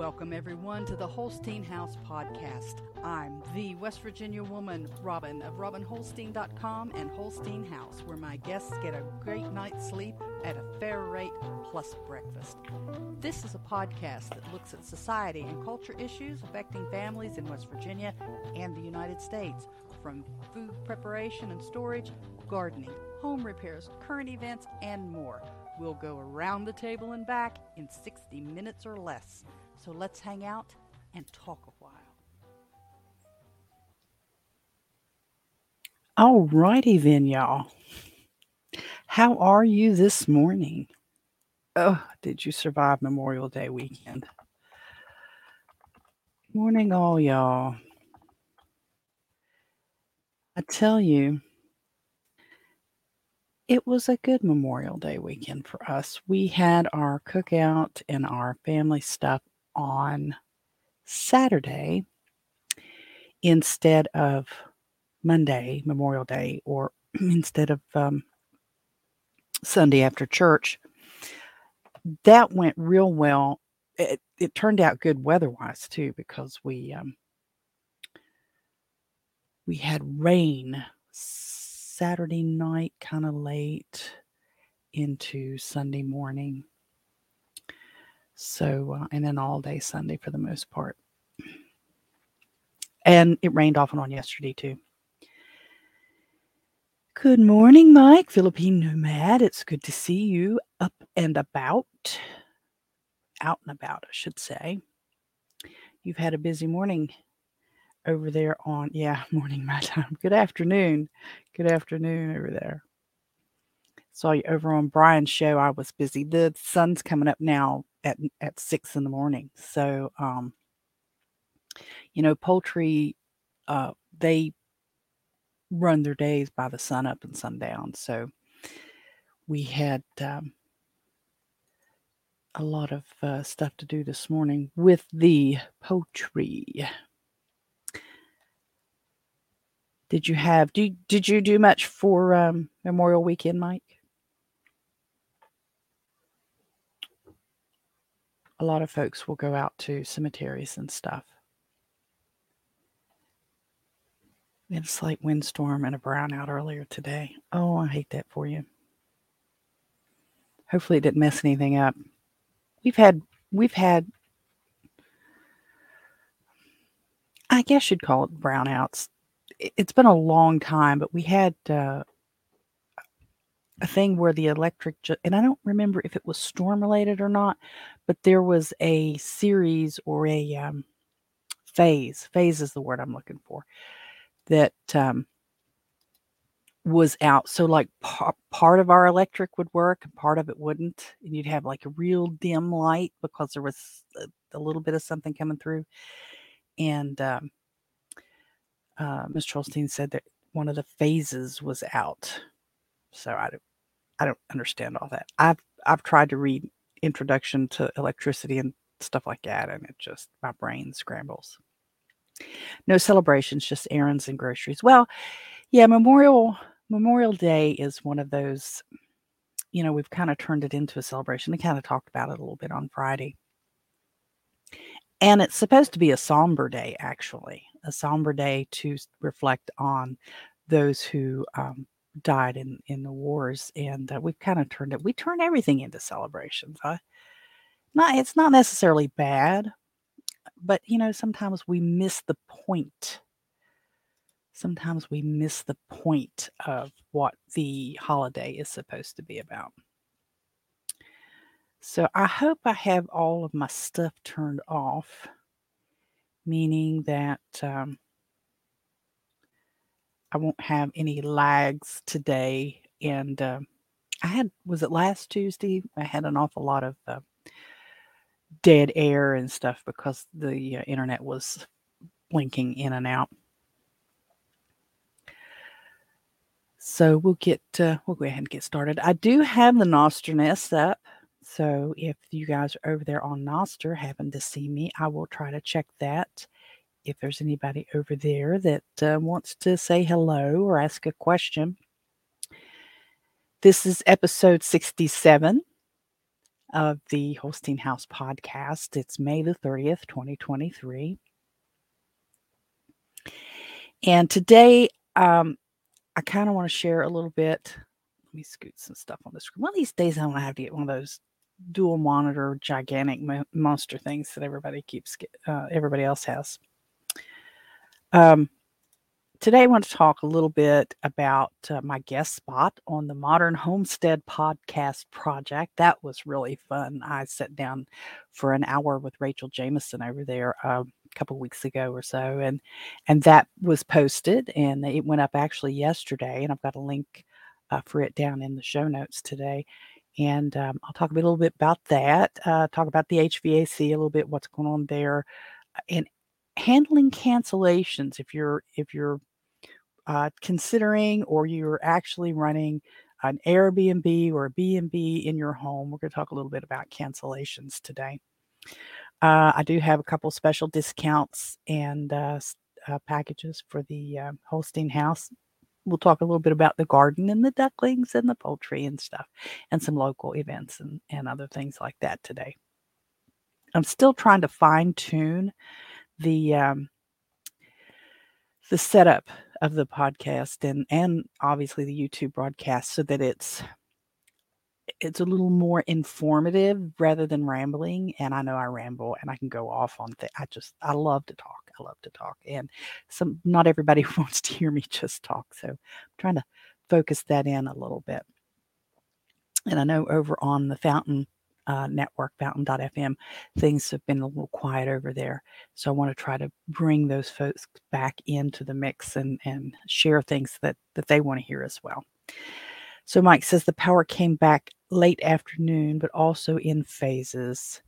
Welcome, everyone, to the Holstein House podcast. I'm the West Virginia woman, Robin, of RobinHolstein.com and Holstein House, where my guests get a great night's sleep at a fair rate plus breakfast. This is a podcast that looks at society and culture issues affecting families in West Virginia and the United States, from food preparation and storage, gardening, home repairs, current events, and more. We'll go around the table and back in 60 minutes or less. So let's hang out and talk a while. All righty then, y'all. How are you this morning? Oh, did you survive Memorial Day weekend? Morning, all y'all. I tell you, it was a good Memorial Day weekend for us. We had our cookout and our family stuff on Saturday instead of Monday, Memorial Day, or instead of um, Sunday after church. That went real well. It, it turned out good weather-wise too, because we um, we had rain Saturday night, kind of late into Sunday morning. So, uh, and then all day Sunday for the most part. And it rained off and on yesterday too. Good morning, Mike, Philippine Nomad. It's good to see you up and about. Out and about, I should say. You've had a busy morning over there on, yeah, morning my time. Good afternoon. Good afternoon over there. Saw you over on Brian's show. I was busy. The sun's coming up now at at six in the morning. So, um, you know, poultry, uh, they run their days by the sun up and sundown. So, we had um, a lot of uh, stuff to do this morning with the poultry. Did you have do did you do much for um, Memorial Weekend, Mike? A lot of folks will go out to cemeteries and stuff. We had a slight windstorm and a brownout earlier today. Oh, I hate that for you. Hopefully it didn't mess anything up. We've had we've had I guess you'd call it brownouts. It's been a long time, but we had uh, a thing where the electric ju- and I don't remember if it was storm related or not, but there was a series or a um, phase. Phase is the word I'm looking for. That um, was out. So like par- part of our electric would work and part of it wouldn't, and you'd have like a real dim light because there was a, a little bit of something coming through. And um, uh, Ms. Said that one of the phases was out. So I I don't understand all that. I've I've tried to read introduction to electricity and stuff like that, and it just my brain scrambles. No celebrations, just errands and groceries. Well, yeah, Memorial Memorial Day is one of those. You know, we've kind of turned it into a celebration. We kind of talked about it a little bit on Friday. And it's supposed to be a somber day, actually, a somber day to reflect on those who um, died in in the wars, and uh, we've kind of turned it. We turn everything into celebrations. Huh? Not it's not necessarily bad, but you know sometimes we miss the point. Sometimes we miss the point of what the holiday is supposed to be about. So I hope I have all of my stuff turned off, meaning that um, I won't have any lags today. And uh, I had, was it last Tuesday? I had an awful lot of uh, dead air and stuff because the uh, internet was blinking in and out. So we'll get uh, we'll go ahead and get started. I do have the Nostr Nest up, so if you guys are over there on Nostr happen to see me, I will try to check that if there's anybody over there that uh, wants to say hello or ask a question. This is episode 67. of the Holstein House podcast. It's May the 30th, 2023. And today, um, I kind of want to share a little bit. Let me scoot some stuff on the screen. One of these days, I'm going to have to get one of those dual monitor gigantic mo- monster things that everybody keeps, uh, everybody else has. Um, Today, I want to talk a little bit about uh, my guest spot on the Modern Homestead Podcast Project. That was really fun. I sat down for an hour with Rachel Jameson over there uh, a couple weeks ago or so, and and that was posted, and it went up actually yesterday, and I've got a link uh, for it down in the show notes today. And um, I'll talk a little bit about that. Uh, talk about the HVAC a little bit, what's going on there, and handling cancellations if you're if you're uh, considering or you're actually running an Airbnb or a B&B in your home. We're going to talk a little bit about cancellations today. Uh, I do have a couple special discounts and uh, uh, packages for the uh, Holstein House. We'll talk a little bit about the garden and the ducklings and the poultry and stuff, and some local events and, and other things like that today. I'm still trying to fine tune the um, the setup of the podcast and and obviously the YouTube broadcast so that it's it's a little more informative rather than rambling and I know I ramble and I can go off on things. I just I love to talk. I love to talk and some not everybody wants to hear me just talk. So I'm trying to focus that in a little bit. And I know over on the Fountain uh, network, fountain.fm, things have been a little quiet over there. So I want to try to bring those folks back into the mix and, and share things that, that they want to hear as well. So Mike says the power came back late afternoon, but also in phases.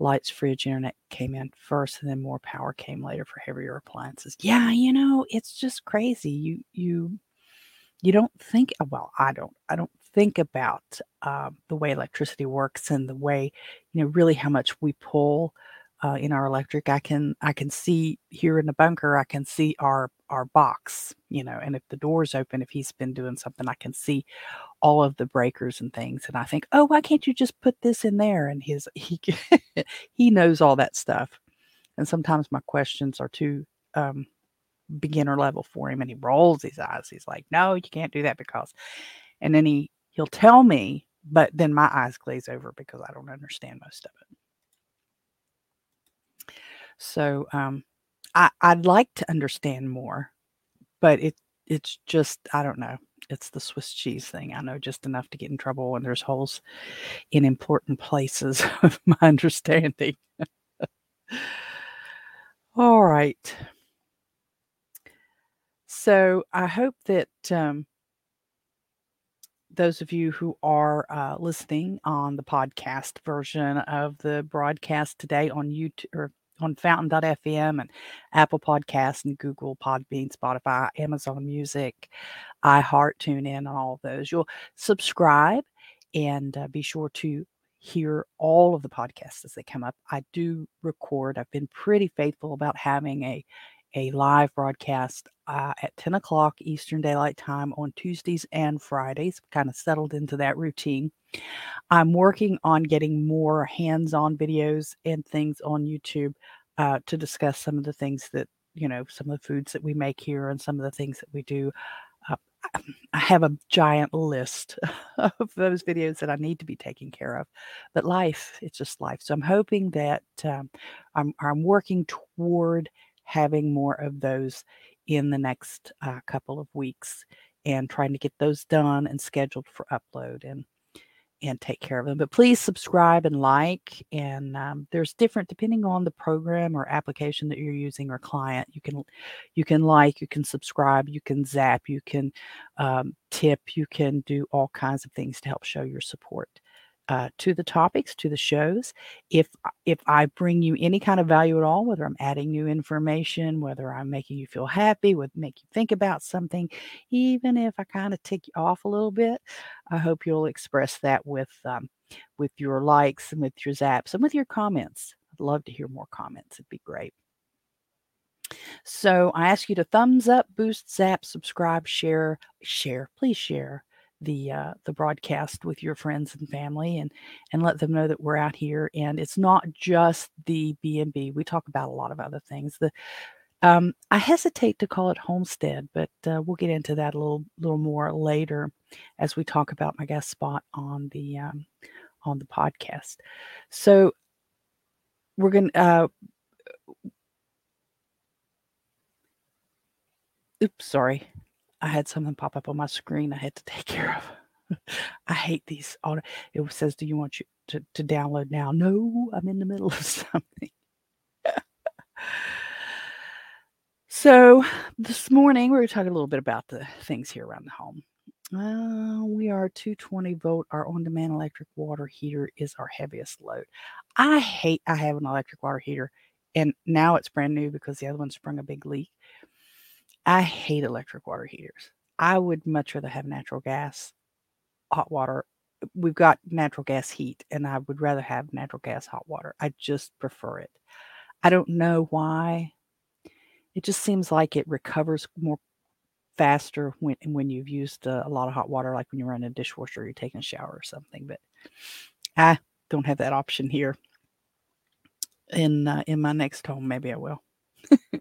Lights, fridge, internet came in first, and then more power came later for heavier appliances. Yeah, you know, it's just crazy. You you you don't think well, I don't I don't think about uh, the way electricity works and the way you know really how much we pull uh, in our electric. I can i can see here in the bunker i can see our our box you know and if the door's open if he's been doing something i can see all of the breakers and things and i think oh why can't you just put this in there? And his he he knows all that stuff. And sometimes my questions are too um, beginner level for him and he rolls his eyes. He's like no you can't do that because and then he he'll tell me, but then my eyes glaze over because I don't understand most of it. So um, I, I'd like to understand more, but it it's just I don't know. It's the Swiss cheese thing. I know just enough to get in trouble when there's holes in important places of my understanding. All right. So I hope that um, those of you who are uh, listening on the podcast version of the broadcast today on YouTube or on fountain.fm and Apple Podcasts and Google Podbean, Spotify, Amazon Music, iHeart, TuneIn, and all of those. You'll subscribe and uh, be sure to hear all of the podcasts as they come up. I do record. I've been pretty faithful about having a a live broadcast uh, at 10 o'clock Eastern Daylight Time on Tuesdays and Fridays. Kind of settled into that routine. I'm working on getting more hands on videos and things on YouTube uh, to discuss some of the things that, you know, some of the foods that we make here and some of the things that we do. Uh, I have a giant list of those videos that I need to be taking care of, but life, it's just life. So I'm hoping that um, I'm, I'm working toward having more of those in the next uh, couple of weeks and trying to get those done and scheduled for upload and and take care of them. But please subscribe and like. And um, there's different depending on the program or application that you're using or client. You can you can like, you can subscribe, you can zap, you can um, tip, you can do all kinds of things to help show your support uh, to the topics, to the shows. If if I bring you any kind of value at all, whether I'm adding new information, whether I'm making you feel happy, would make you think about something, even if I kind of tick you off a little bit, I hope you'll express that with um, with your likes and with your zaps and with your comments. I'd love to hear more comments. It'd be great. So I ask you to thumbs up, boost, zap, subscribe, share, share, please share the uh, the broadcast with your friends and family and and let them know that we're out here and it's not just the b&b we talk about a lot of other things. The um, i hesitate to call it homestead but uh, we'll get into that a little little more later as we talk about my guest spot on the um, on the podcast. So we're gonna uh, oops sorry I had something pop up on my screen I had to take care of. I hate these auto. It says, "Do you want you to, to download now?" No, I'm in the middle of something. so this morning we were talking a little bit about the things here around the home. Uh, we are 220 volt. Our on-demand electric water heater is our heaviest load. I hate. I have an electric water heater, and now it's brand new because the other one sprung a big leak. I hate electric water heaters. I would much rather have natural gas, hot water. We've got natural gas heat, and I would rather have natural gas hot water. I just prefer it. I don't know why. It just seems like it recovers more faster when when you've used a, a lot of hot water, like when you're running a dishwasher or you're taking a shower or something. But I don't have that option here. In uh, in my next home, maybe I will.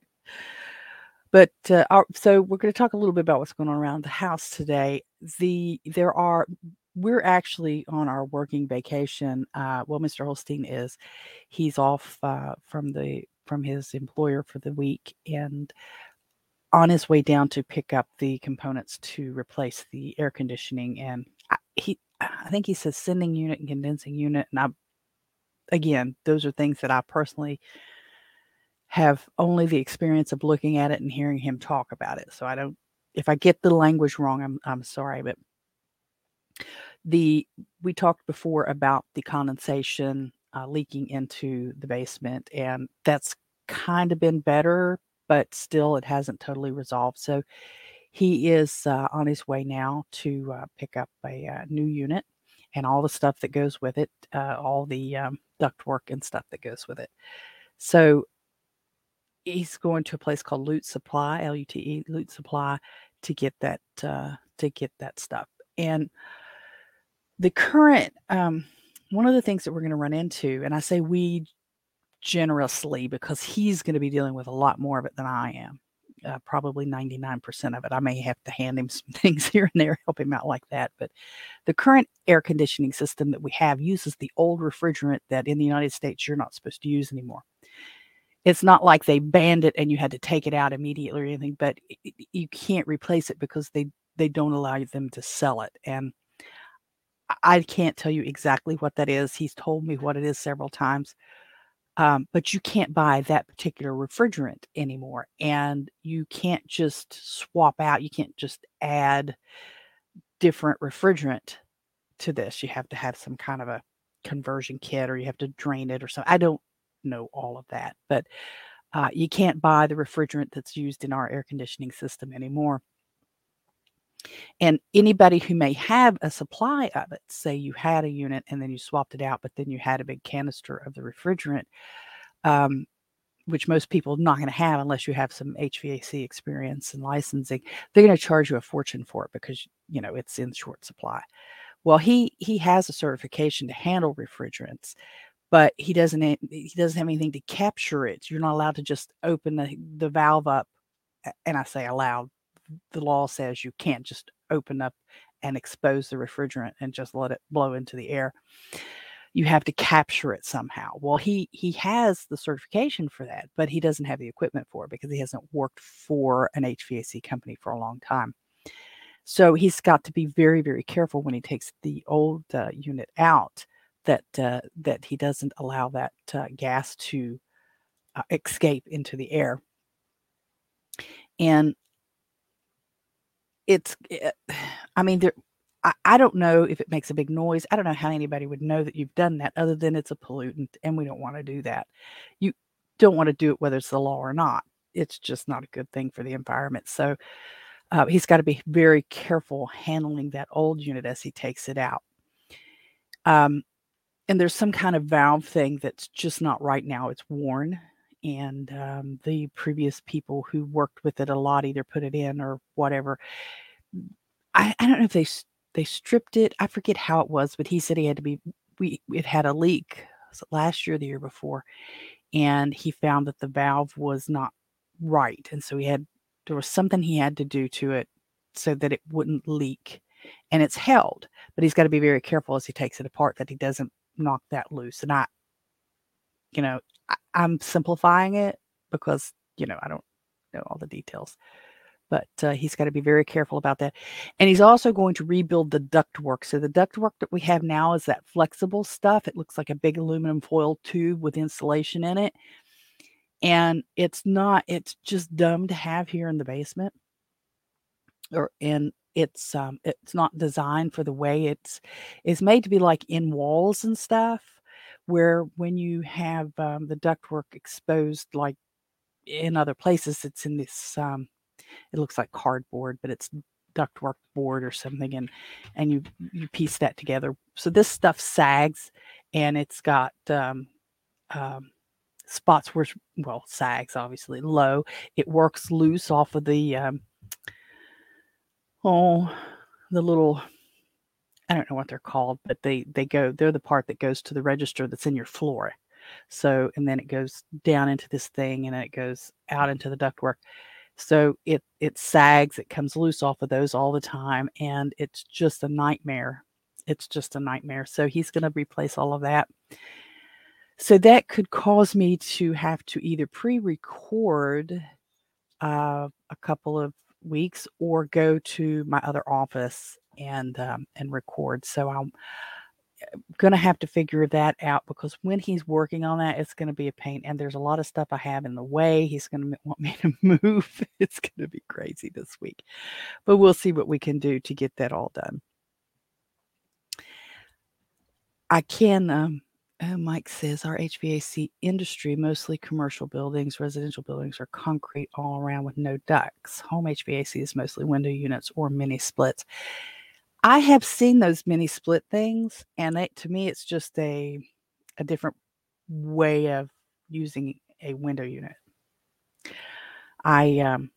But uh, our, so we're going to talk a little bit about what's going on around the house today. The there are we're actually on our working vacation. Uh, well, Mr. Holstein is. He's off uh, from the from his employer for the week and on his way down to pick up the components to replace the air conditioning and I, he I think he says sending unit and condensing unit and I again those are things that I personally have only the experience of looking at it and hearing him talk about it. So I don't if I get the language wrong, I'm I'm sorry, but the we talked before about the condensation uh, leaking into the basement, and that's kind of been better, but still it hasn't totally resolved. So he is uh, on his way now to uh, pick up a uh, new unit and all the stuff that goes with it, uh, all the um, ductwork and stuff that goes with it. So he's going to a place called Lute Supply, L U T E, Lute Supply, to get that uh, to get that stuff. And the current um, one of the things that we're going to run into, and I say we generously because he's going to be dealing with a lot more of it than I am. Uh, probably 99% of it. I may have to hand him some things here and there, help him out like that. But the current air conditioning system that we have uses the old refrigerant that in the United States you're not supposed to use anymore it's not like they banned it and you had to take it out immediately or anything, but you can't replace it because they they don't allow them to sell it. And I can't tell you exactly what that is. He's told me what it is several times. Um, but you can't buy that particular refrigerant anymore. And you can't just swap out, you can't just add different refrigerant to this. You have to have some kind of a conversion kit or you have to drain it or something. I don't know all of that, but uh, you can't buy the refrigerant that's used in our air conditioning system anymore. And anybody who may have a supply of it, say you had a unit and then you swapped it out, but then you had a big canister of the refrigerant, um, which most people are not going to have unless you have some HVAC experience and licensing, they're going to charge you a fortune for it because you know it's in short supply. Well, he he has a certification to handle refrigerants, but he doesn't he doesn't have anything to capture it. You're not allowed to just open the, the valve up. And I say allowed. The law says you can't just open up and expose the refrigerant and just let it blow into the air. You have to capture it somehow. Well, he he has the certification for that, but he doesn't have the equipment for it because he hasn't worked for an HVAC company for a long time. So he's got to be very very careful when he takes the old uh, unit out that uh, that he doesn't allow that uh, gas to uh, escape into the air. And it's, it, eh, I mean, there, I, I don't know if it makes a big noise. I don't know how anybody would know that you've done that, other than it's a pollutant, and we don't want to do that. You don't want to do it whether it's the law or not. It's just not a good thing for the environment. So uh, he's got to be very careful handling that old unit as he takes it out. Um, and there's some kind of valve thing that's just not right now. It's worn, and um, the previous people who worked with it a lot either put it in or whatever. I, I don't know if they they stripped it. I forget how it was, but he said he had to be. We it had a leak last year, the year before, and he found that the valve was not right, and so he had there was something he had to do to it so that it wouldn't leak, and it's held. But he's got to be very careful as he takes it apart that he doesn't knock that loose. And I, you know, I, I'm simplifying it because you know I don't know all the details but uh, he's got to be very careful about that. And he's also going to rebuild the ductwork. So the ductwork that we have now is that flexible stuff. It looks like a big aluminum foil tube with insulation in it. And it's not, it's just dumb to have here in the basement. Or and it's um it's not designed for the way it's it's made to be like in walls and stuff where when you have um, the ductwork exposed like in other places it's in this um it looks like cardboard, but it's ductwork board or something, and and you you piece that together. So this stuff sags, and it's got um, um, spots where well sags obviously low. It works loose off of the um, oh the little I don't know what they're called, but they they go they're the part that goes to the register that's in your floor. So and then it goes down into this thing and then it goes out into the ductwork. So it it sags, it comes loose off of those all the time, and it's just a nightmare. It's just a nightmare. So he's going to replace all of that. So that could cause me to have to either pre-record uh, a couple of weeks or go to my other office and um, and record. So I'm going to have to figure that out because when he's working on that, it's going to be a pain. And there's a lot of stuff I have in the way. He's going to want me to move. It's going to be crazy this week, but we'll see what we can do to get that all done. I can, um, uh, Mike says, our HVAC industry, mostly commercial buildings, residential buildings, are concrete all around with no ducts. Home HVAC is mostly window units or mini splits. I have seen those mini split things, and it, to me, it's just a a different way of using a window unit. I um,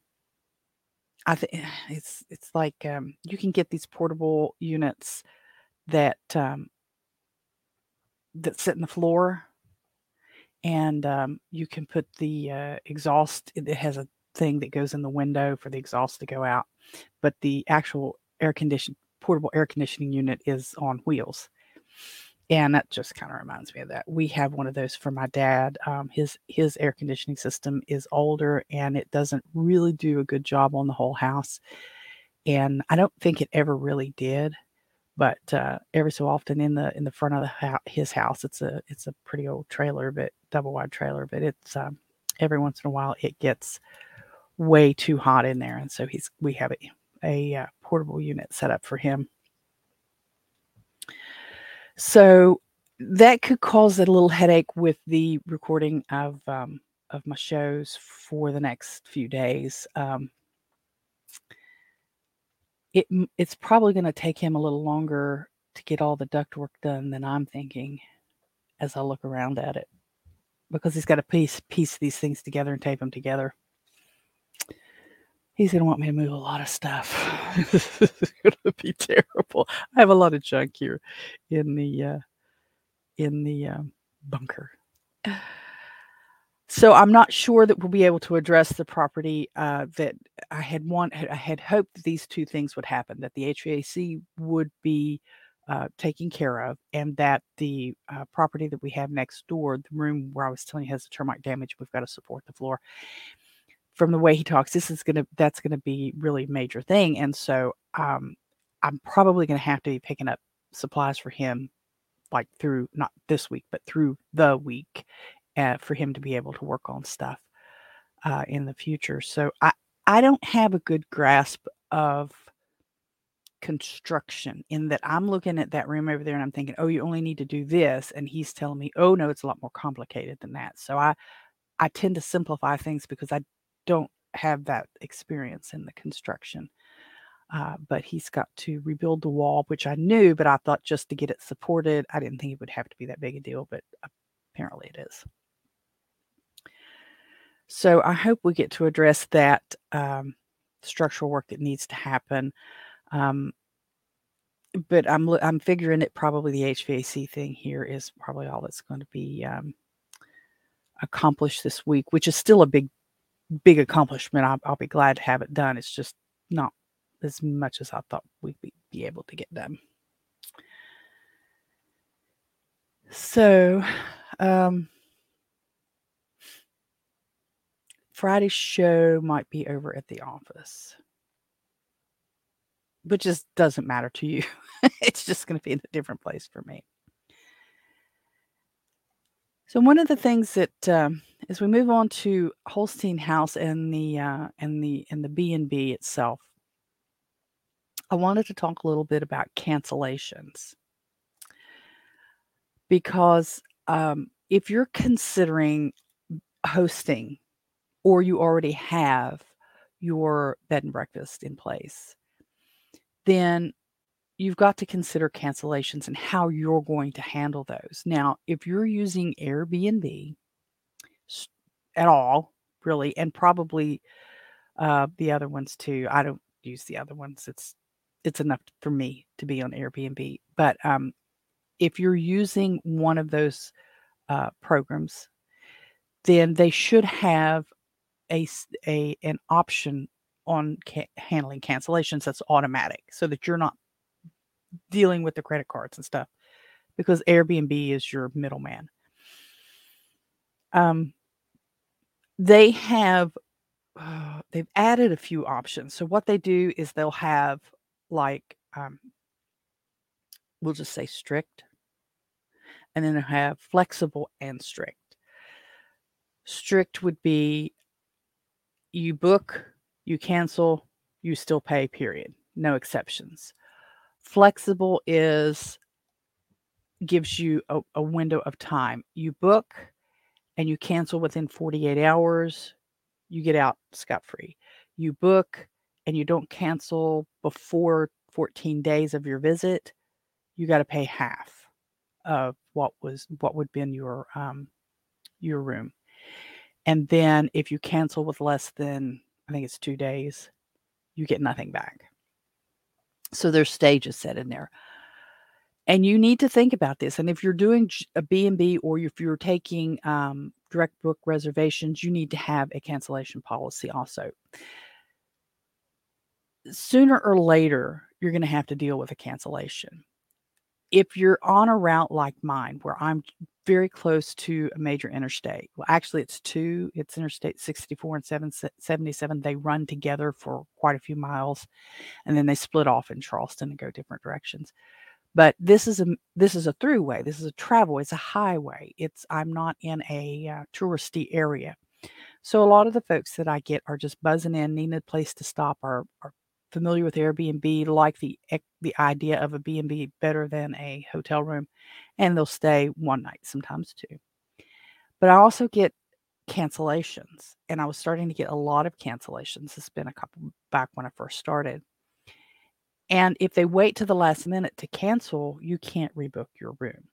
I think it's it's like um, you can get these portable units that um, that sit in the floor, and um, you can put the uh, exhaust. It has a thing that goes in the window for the exhaust to go out, but the actual air conditioned portable air conditioning unit is on wheels. And that just kind of reminds me of that. We have one of those for my dad. Um, his his air conditioning system is older and it doesn't really do a good job on the whole house. And I don't think it ever really did. But uh, every so often in the in the front of the ho- his house, it's a it's a pretty old trailer, but double wide trailer. But it's um, every once in a while it gets way too hot in there, and so he's we have it a uh, portable unit set up for him. So that could cause a little headache with the recording of um, of my shows for the next few days. Um, it it's probably going to take him a little longer to get all the ductwork done than I'm thinking as I look around at it because he's got to piece piece these things together and tape them together he's going to want me to move a lot of stuff. this is going to be terrible. I have a lot of junk here in the uh, in the um, bunker. So I'm not sure that we'll be able to address the property uh, that I had want. I had hoped that these two things would happen: that the HVAC would be uh, taken care of, and that the uh, property that we have next door, the room where I was telling you has the termite damage, we've got to support the floor from the way he talks, this is gonna that's gonna be really major thing. And so um, I'm probably gonna have to be picking up supplies for him like through not this week, but through the week uh, for him to be able to work on stuff uh, in the future. So I I don't have a good grasp of construction in that I'm looking at that room over there and I'm thinking, oh, you only need to do this, and he's telling me, oh no, it's a lot more complicated than that. So I I tend to simplify things because I don't have that experience in the construction. Uh, but he's got to rebuild the wall, which I knew, but I thought just to get it supported, I didn't think it would have to be that big a deal, but apparently it is. So I hope we get to address that um, structural work that needs to happen. Um, but I'm I'm figuring it probably the HVAC thing here is probably all that's gonna be, um accomplished this week, which is still a big big accomplishment. I'll I'll be glad to have it done. It's just not as much as I thought we'd be be able to get done. So, um Friday's show might be over at the office. But just doesn't matter to you. It's just gonna be in a different place for me. So one of the things that, um as we move on to Holstein House and the, uh and the and the B&B itself I wanted to talk a little bit about cancellations. Because, um, if you're considering hosting or you already have your bed and breakfast in place then you've got to consider cancellations and how you're going to handle those. Now, if you're using Airbnb at all, really, and probably, uh, the other ones too. I don't use the other ones. It's it's enough for me to be on Airbnb. But, um, if you're using one of those, uh, programs, then they should have a a an option on ca handling cancellations that's automatic so that you're not dealing with the credit cards and stuff because Airbnb is your middleman. Um they have they've added a few options. So what they do is they'll have, like, um we'll just say strict and then they'll have flexible and strict. Strict would be you book, you cancel, you still pay, period. No exceptions. Flexible is gives you a a window of time. You book and you cancel within 48 hours, you get out scot-free. You book and you don't cancel before 14 days of your visit, you gotta pay half of what was what would been your, um, your room. And then if you cancel with less than, I think it's 2 days, you get nothing back. So there's stages set in there. And you need to think about this, and if you're doing a B&B or if you're taking, um, direct book reservations, you need to have a cancellation policy also. Sooner or later, you're gonna have to deal with a cancellation. If you're on a route like mine, where I'm very close to a major interstate, well, actually, it's 2, it's Interstate 64 and seven 77, they run together for quite a few miles, and then they split off in Charleston and go different directions. But this is a this is a throughway, this is a travel, it's a highway, it's I'm not in a, uh, touristy area. So a lot of the folks that I get are just buzzing in, needing a place to stop, are are familiar with Airbnb, like the the idea of a B&B better than a hotel room, and they'll stay 1 night, sometimes 2. But I also get cancellations, and I was starting to get a lot of cancellations. It's been a couple back when I first started. And if they wait to the last minute to cancel, you can't rebook your room.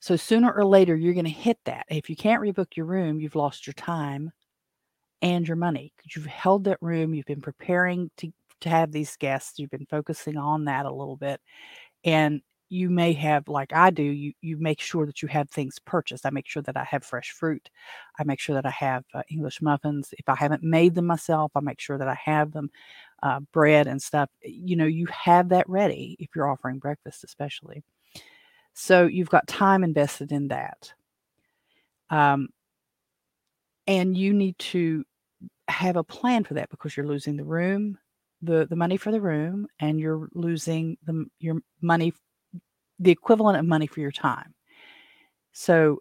So sooner or later, you're gonna hit that. If you can't rebook your room, you've lost your time and your money 'cause you've held that room, you've been preparing to to have these guests, you've been focusing on that a little bit, and you may have like I do, you you make sure that you have things purchased. I make sure that I have fresh fruit. I make sure that I have, uh, English muffins. If I haven't made them myself, I make sure that I have them, uh, bread and stuff. You know, you have that ready if you're offering breakfast especially. So you've got time invested in that. Um and you need to have a plan for that because you're losing the room, the the money for the room, and you're losing the your money the equivalent of money for your time. So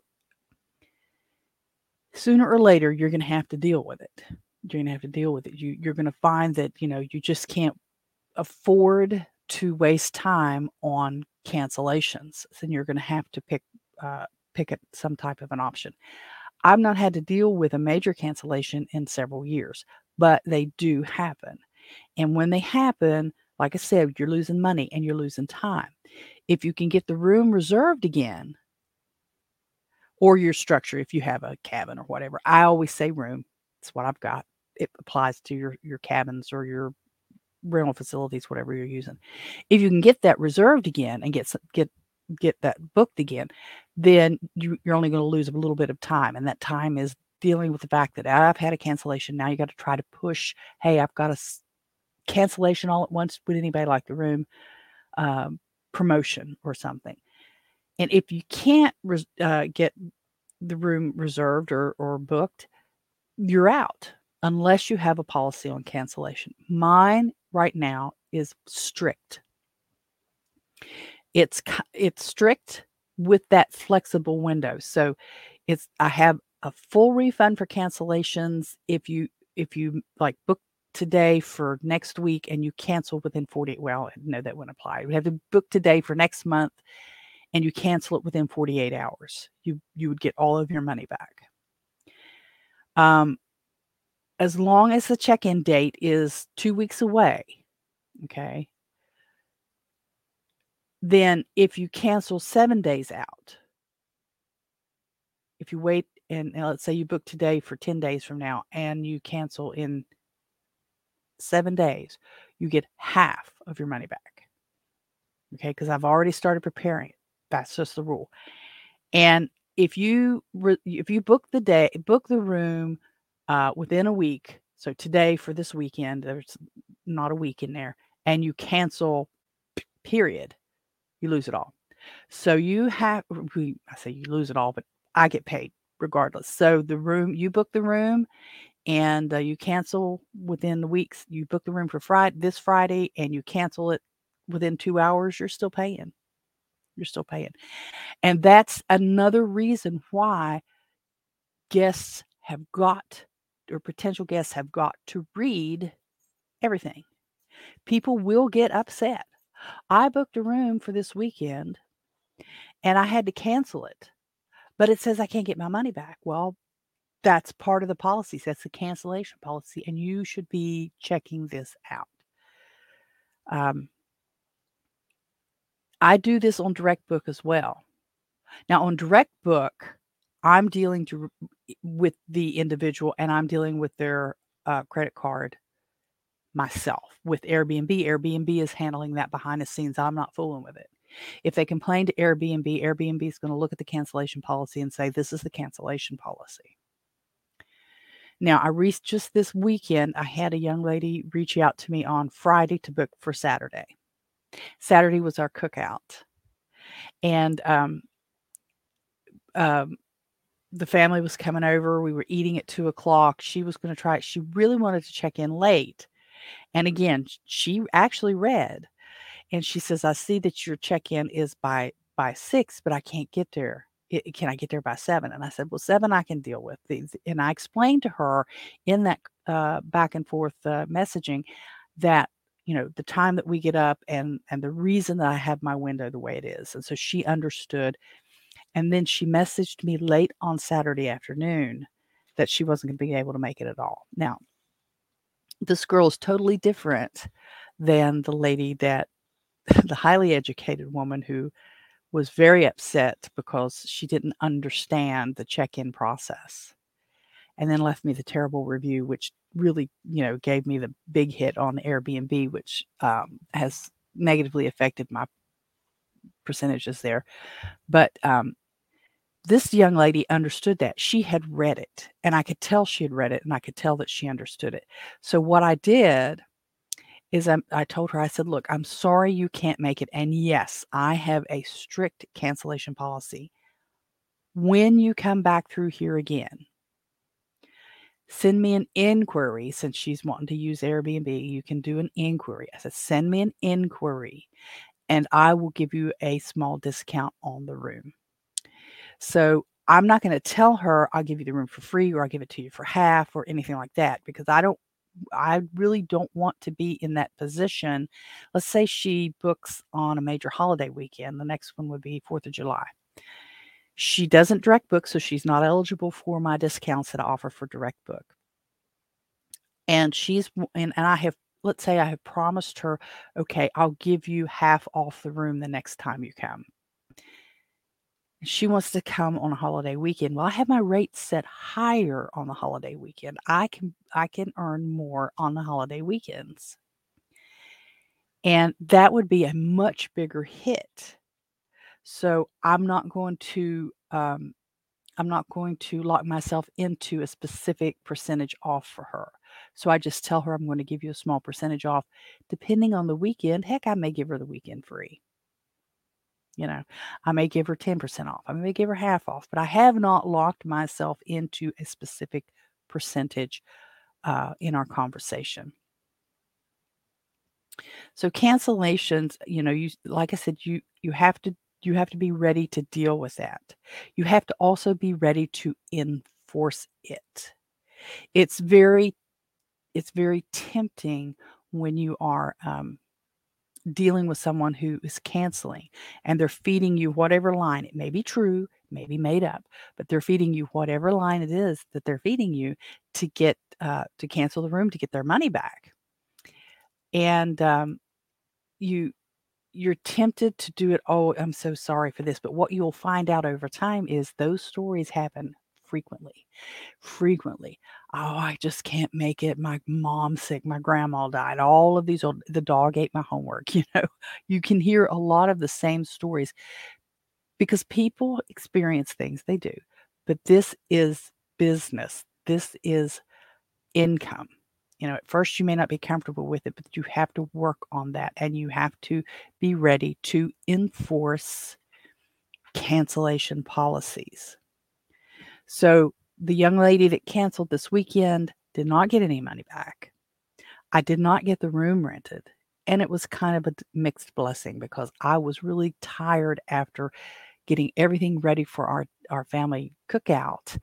sooner or later, you're gonna have to deal with it. You're gonna have to deal with it. You you're gonna find that, you know, you just can't afford to waste time on cancellations. Then you're gonna have to pick, uh, pick a some type of an option. I've not had to deal with a major cancellation in several years, but they do happen. And when they happen, like I said, you're losing money and you're losing time. If you can get the room reserved again or your structure, if you have a cabin or whatever. I always say room. It's what I've got. It applies to your your cabins or your rental facilities, whatever you're using. If you can get that reserved again and get get get that booked again, then you, you're only going to lose a little bit of time, and that time is dealing with the fact that I've had a cancellation. Now you got to try to push. Hey, I've got a cancellation all at once. Would anybody like the room? Um, promotion or something. And if you can't uh, get the room reserved or, or booked, you're out unless you have a policy on cancellation. Mine right now is strict. It's it's strict with that flexible window. So it's I have a full refund for cancellations if you if you like book today for next week and you cancel within 48 well no that wouldn't apply. You have to book today for next month and you cancel it within 48 hours. You you would get all of your money back. Um as long as the check-in date is two weeks away okay then if you cancel seven days out if you wait and, and let's say you book today for 10 days from now and you cancel in seven days, you get half of your money back. Okay, because I've already started preparing it. That's just the rule. And if you re- if you book the day, book the room uh, within a week. So today for this weekend, there's not a week in there, and you cancel. Period. You lose it all. So you have. I say you lose it all, but I get paid regardless. So the room you book the room and uh, you cancel within the weeks. You book the room for Friday this Friday, and you cancel it within two hours. You're still paying. You're still paying, and that's another reason why guests have got or potential guests have got to read everything. People will get upset. I booked a room for this weekend and I had to cancel it, but it says I can't get my money back. Well, that's part of the policies. That's the cancellation policy, and you should be checking this out. Um, I do this on Direct Book as well. Now, on Direct Book, I'm dealing to, with the individual and I'm dealing with their uh, credit card myself. With Airbnb, Airbnb is handling that behind the scenes. I'm not fooling with it. If they complain to Airbnb, Airbnb is going to look at the cancellation policy and say, This is the cancellation policy. Now, I reached just this weekend, I had a young lady reach out to me on Friday to book for Saturday. Saturday was our cookout. And um, um, the family was coming over. We were eating at two o'clock. She was going to try it. She really wanted to check in late. And again, she actually read and she says, I see that your check in is by by six, but I can't get there can I get there by seven? And I said, well, seven I can deal with. And I explained to her in that uh, back and forth uh, messaging that you know the time that we get up and and the reason that I have my window the way it is. And so she understood. And then she messaged me late on Saturday afternoon that she wasn't going to be able to make it at all. Now, this girl is totally different than the lady that the highly educated woman who was very upset because she didn't understand the check-in process and then left me the terrible review which really you know gave me the big hit on airbnb which um, has negatively affected my percentages there. But um, this young lady understood that she had read it and i could tell she had read it and i could tell that she understood it so what i did is I, I told her, I said, look, I'm sorry you can't make it. And yes, I have a strict cancellation policy. When you come back through here again, send me an inquiry since she's wanting to use Airbnb. You can do an inquiry. I said, send me an inquiry and I will give you a small discount on the room. So I'm not going to tell her I'll give you the room for free or I'll give it to you for half or anything like that because I don't I really don't want to be in that position. Let's say she books on a major holiday weekend. The next one would be 4th of July. She doesn't direct book, so she's not eligible for my discounts that I offer for direct book. And she's, and, and I have, let's say I have promised her, okay, I'll give you half off the room the next time you come she wants to come on a holiday weekend. Well, I have my rates set higher on the holiday weekend. I can I can earn more on the holiday weekends. And that would be a much bigger hit. So I'm not going to um, I'm not going to lock myself into a specific percentage off for her. So I just tell her I'm going to give you a small percentage off. Depending on the weekend, heck, I may give her the weekend free. You know, I may give her 10% off. I may give her half off, but I have not locked myself into a specific percentage uh, in our conversation. So cancellations, you know, you like I said, you you have to you have to be ready to deal with that. You have to also be ready to enforce it. It's very it's very tempting when you are um, dealing with someone who is canceling and they're feeding you whatever line it may be true may be made up but they're feeding you whatever line it is that they're feeding you to get uh, to cancel the room to get their money back. And um, you you're tempted to do it oh i'm so sorry for this but what you'll find out over time is those stories happen frequently frequently. Oh i just can't make it. My mom's sick. My grandma died. All of these old the dog ate my homework you know? You can hear a lot of the same stories because people experience things. They do. But this is business. This is income. You know, at first you may not be comfortable with it, but you have to work on that and you have to be ready to enforce cancellation policies. So the young lady that canceled this weekend did not get any money back. I did not get the room rented. And it was kind of a mixed blessing because I was really tired after getting everything ready for our, our family cookout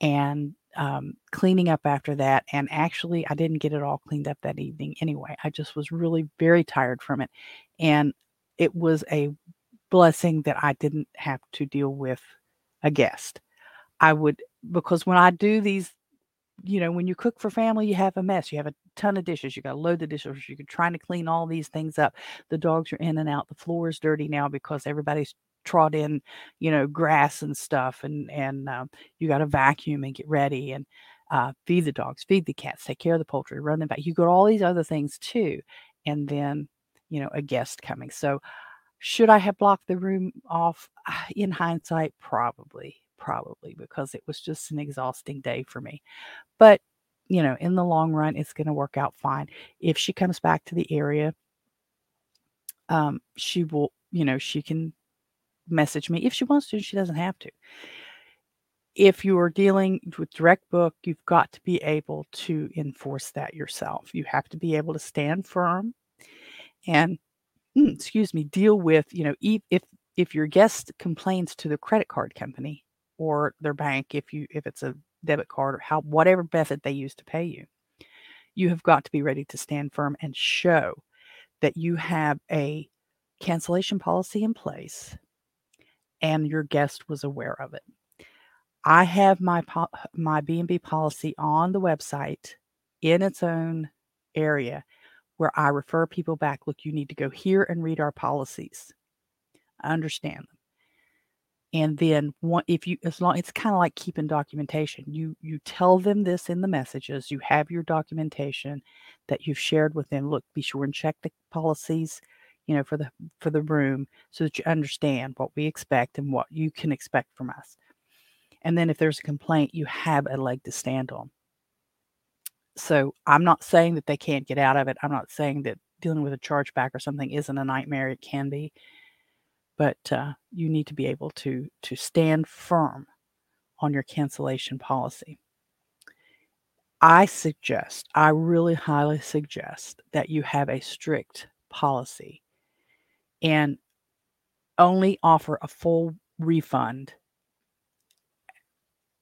and um, cleaning up after that. And actually, I didn't get it all cleaned up that evening anyway. I just was really very tired from it. And it was a blessing that I didn't have to deal with a guest. I would, because when I do these, you know, when you cook for family, you have a mess. You have a ton of dishes. You got to load the dishes. You're trying to clean all these things up. The dogs are in and out. The floor is dirty now because everybody's trot in, you know, grass and stuff, and and um, you got to vacuum and get ready and uh, feed the dogs, feed the cats, take care of the poultry, run them back. You got all these other things too, and then you know a guest coming. So should I have blocked the room off? In hindsight, probably, probably because it was just an exhausting day for me. But you know, in the long run, it's going to work out fine. If she comes back to the area, um, she will, you know, she can message me if she wants to. She doesn't have to. If you are dealing with direct book, you've got to be able to enforce that yourself. You have to be able to stand firm and, mm, excuse me, deal with, you know, if if your guest complains to the credit card company or their bank, if you if it's a debit card or how whatever method they use to pay you, you have got to be ready to stand firm and show that you have a cancellation policy in place and your guest was aware of it. I have my my B&B policy on the website in its own area where I refer people back, look, you need to go here and read our policies. I understand them. And then one, if you as long it's kind of like keeping documentation. You you tell them this in the messages. You have your documentation that you've shared with them. Look, be sure and check the policies you know, for the for the room so that you understand what we expect and what you can expect from us. And then if there's a complaint, you have a leg to stand on. So I'm not saying that they can't get out of it. I'm not saying that dealing with a chargeback or something isn't a nightmare. It can be, but uh, you need to be able to to stand firm on your cancellation policy. I suggest, I really highly suggest that you have a strict policy and only offer a full refund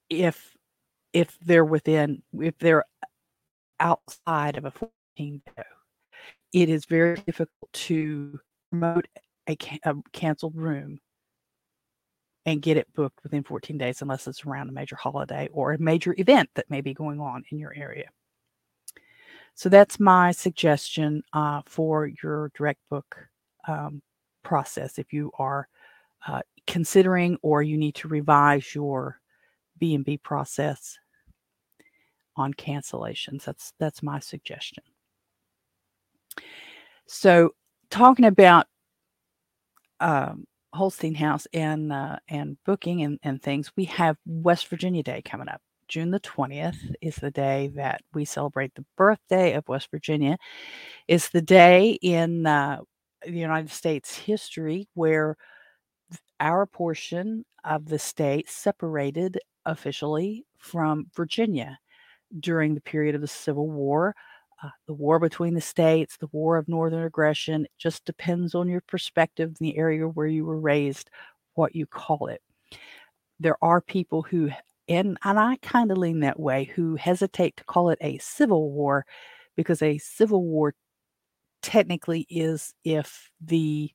if if they're within if they're outside of a 14 day it is very difficult to promote a, a canceled room and get it booked within 14 days unless it's around a major holiday or a major event that may be going on in your area so that's my suggestion uh, for your direct book um, process if you are uh, considering or you need to revise your B&B process on cancellations. That's that's my suggestion. So talking about um, Holstein House and uh, and booking and, and things, we have West Virginia Day coming up. June the 20th is the day that we celebrate the birthday of West Virginia. It's the day in uh, the United States history where our portion of the state separated officially from Virginia during the period of the Civil War. Uh, the war between the states, the war of northern aggression, It just depends on your perspective in the area where you were raised, what you call it. There are people who, and, and I kind of lean that way, who hesitate to call it a civil war because a civil war technically is if the,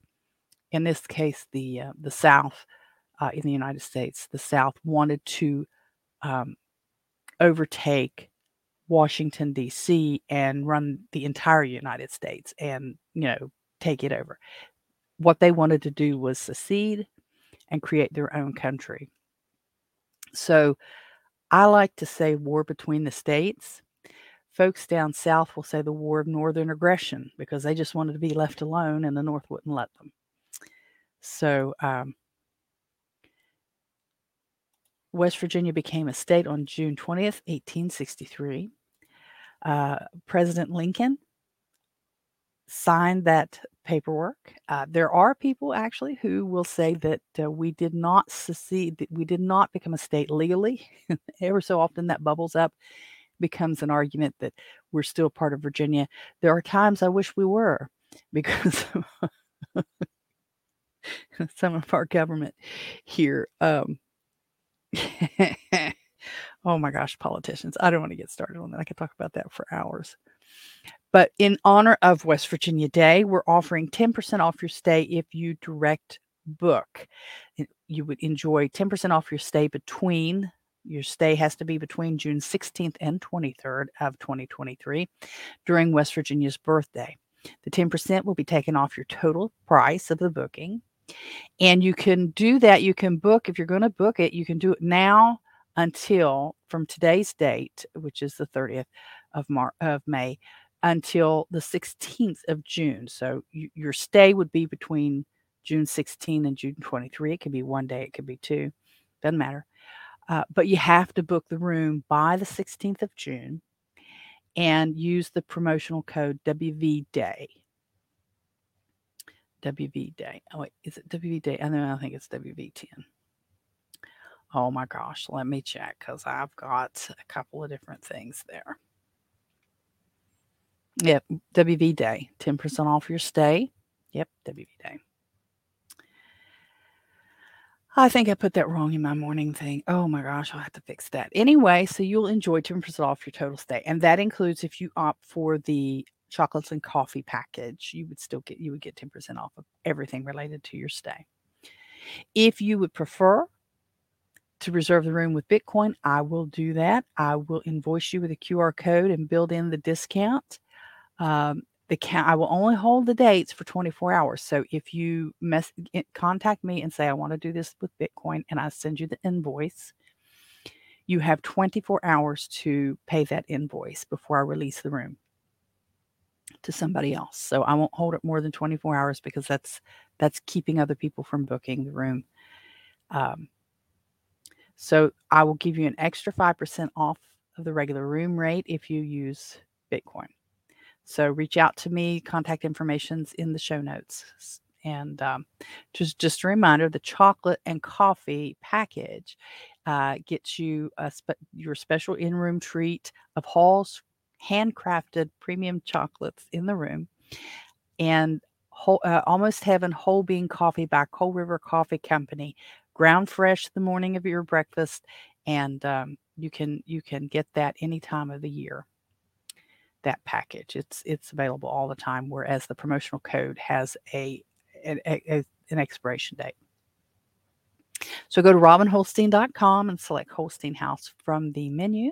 in this case, the uh, the South uh, in the United States, the South wanted to um, overtake Washington, D.C., and run the entire United States and, you know, take it over. What they wanted to do was secede and create their own country. So I like to say war between the states. Folks down south will say the war of northern aggression because they just wanted to be left alone and the north wouldn't let them. So, um, West Virginia became a state on June 20th, 1863 uh, President Lincoln signed that paperwork. Uh, there are people actually who will say that uh, we did not secede, we did not become a state legally. Ever so often that bubbles up, becomes an argument that we're still part of Virginia. There are times I wish we were because some of our government here. Um, Oh my gosh, politicians. I don't want to get started on that. I could talk about that for hours. But in honor of West Virginia Day, we're offering 10% off your stay if you direct book. You would enjoy 10% off your stay between your stay has to be between June 16th and 23rd of 2023 during West Virginia's birthday. The 10% will be taken off your total price of the booking. And you can do that. You can book, if you're going to book it, you can do it now until from today's date, which is the 30th of Mar- of May, until the 16th of June. So you, your stay would be between June 16 and June 23. It could be one day, it could be two, doesn't matter. Uh, but you have to book the room by the 16th of June and use the promotional code WV Day. WV Day. Oh, wait, is it WV Day? I know, I think it's WV10. Oh my gosh, let me check because I've got a couple of different things there. Yep, WV Day, 10% off your stay. Yep, WV Day. I think I put that wrong in my morning thing. Oh my gosh, I'll have to fix that. Anyway, so you'll enjoy 10% off your total stay. And that includes if you opt for the chocolates and coffee package, you would still get you would get 10% off of everything related to your stay. If you would prefer to reserve the room with Bitcoin, I will do that. I will invoice you with a QR code and build in the discount. Um, the count, I will only hold the dates for 24 hours. So if you mess, contact me and say I want to do this with Bitcoin, and I send you the invoice, you have 24 hours to pay that invoice before I release the room to somebody else. So I won't hold it more than 24 hours because that's that's keeping other people from booking the room. Um, so I will give you an extra 5% off of the regular room rate if you use Bitcoin. So reach out to me. Contact information's in the show notes. And um, just just a reminder: the chocolate and coffee package uh, gets you spe- your special in-room treat of Holl's handcrafted premium chocolates in the room, and whole, uh, almost heaven whole bean coffee by Coal River Coffee Company ground fresh the morning of your breakfast, and um, you can you can get that any time of the year. That package it's it's available all the time. Whereas the promotional code has a, a, a an expiration date. So go to robinholstein.com and select Holstein House from the menu,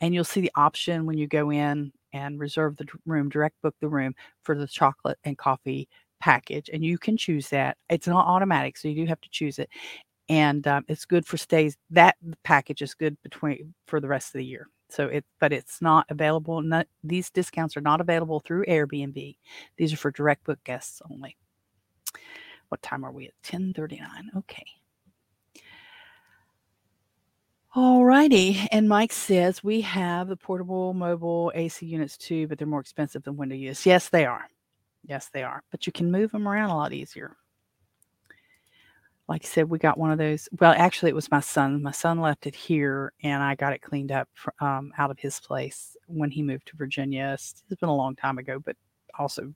and you'll see the option when you go in and reserve the room, direct book the room for the chocolate and coffee package, and you can choose that. It's not automatic, so you do have to choose it, and um, it's good for stays. That package is good between for the rest of the year. So it, but it's not available. Not, these discounts are not available through Airbnb. These are for direct book guests only. What time are we at? 1039. Okay. All righty. And Mike says we have the portable mobile AC units too, but they're more expensive than window units. Yes, they are. Yes, they are. But you can move them around a lot easier. Like I said, we got one of those. Well, actually, it was my son. My son left it here, and I got it cleaned up um, out of his place when he moved to Virginia. It's, been a long time ago, but also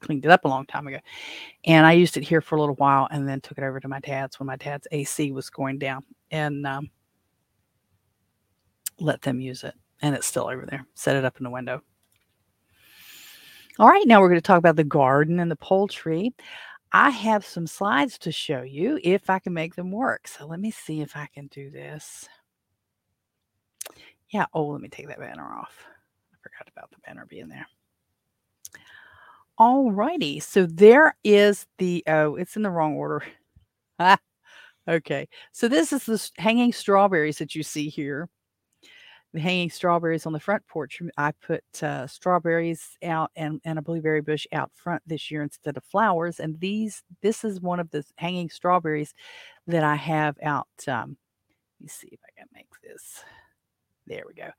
cleaned it up a long time ago. And I used it here for a little while, and then took it over to my dad's when my dad's AC was going down. And um, let them use it. And it's still over there. Set it up in the window. All right, now we're going to talk about the garden and the poultry. I have some slides to show you if I can make them work. So let me see if I can do this. Yeah, oh, let me take that banner off. I forgot about the banner being there. All righty, so there is the, oh, it's in the wrong order. Ah, okay, so this is the hanging strawberries that you see here hanging strawberries on the front porch. I put uh, strawberries out and, and a blueberry bush out front this year instead of flowers. And these, this is one of the hanging strawberries that I have out. Um, let me see if I can make this. There we go.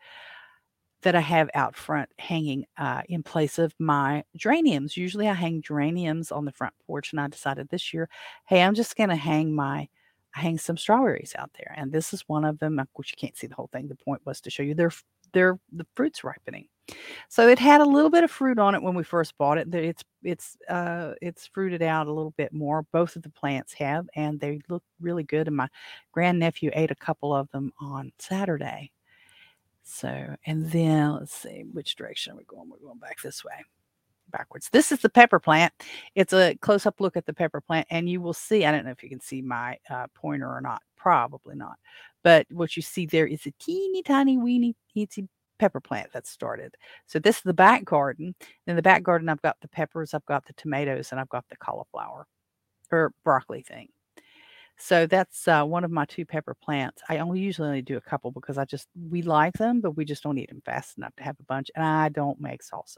That I have out front hanging uh, in place of my geraniums. Usually I hang geraniums on the front porch, and I decided this year, hey, I'm just going to hang my hang some strawberries out there. And this is one of them. Course, you can't see the whole thing. The point was to show you their their the fruits ripening. So it had a little bit of fruit on it when we first bought it. It's it's uh it's fruited out a little bit more. Both of the plants have, and they look really good. And my grandnephew ate a couple of them on Saturday. So and then let's see which direction are we going. We're going back this way backwards. This is the pepper plant. It's a close up look at the pepper plant, and you will see. I don't know if you can see my uh, pointer or not. Probably not. But what you see there is a teeny tiny weeny teensy pepper plant that started. So this is the back garden. In the back garden, I've got the peppers, I've got the tomatoes, and I've got the cauliflower or broccoli thing. So that's uh, one of my two pepper plants. I only usually only do a couple because I just we like them, but we just don't eat them fast enough to have a bunch. And I don't make salsa.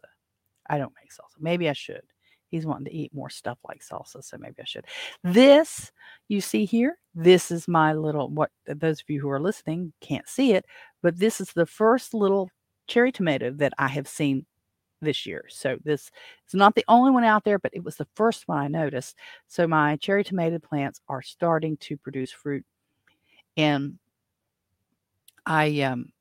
I don't make salsa. Maybe I should. He's wanting to eat more stuff like salsa, so maybe I should. This you see here, this is my little what those of you who are listening can't see it, but this is the first little cherry tomato that I have seen this year. So this is not the only one out there, but it was the first one I noticed. So my cherry tomato plants are starting to produce fruit. And I um